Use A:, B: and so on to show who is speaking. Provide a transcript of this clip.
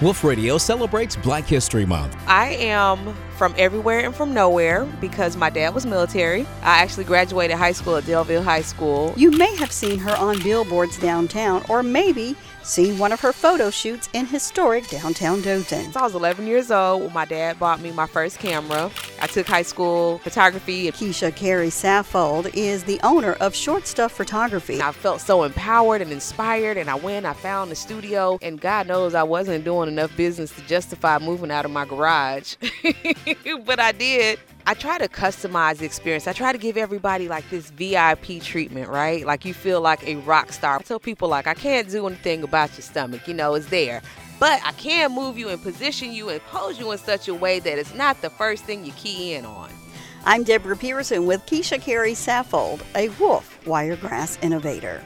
A: WOOF Radio celebrates Black History Month.
B: I am from everywhere and from nowhere because my dad was military. I actually graduated high school at Delville High School.
C: You may have seen her on billboards downtown, or maybe seen one of her photo shoots in historic downtown Dothan.
B: So I was 11 years old when my dad bought me my first camera. I took high school photography.
C: Keisha Carey Saffold is the owner of Short Stuff Photography.
B: I felt so empowered and inspired, and I went, I found the studio, and God knows I wasn't doing enough business to justify moving out of my garage. but I did. I try to customize the experience. I try to give everybody like this VIP treatment, right? Like you feel like a rock star. I tell people like I can't do anything about your stomach, you know, it's there. But I can move you and position you and pose you in such a way that it's not the first thing you key in on.
C: I'm Deborah Pearson with Keisha Carey Saffold, a WOOF Wiregrass innovator.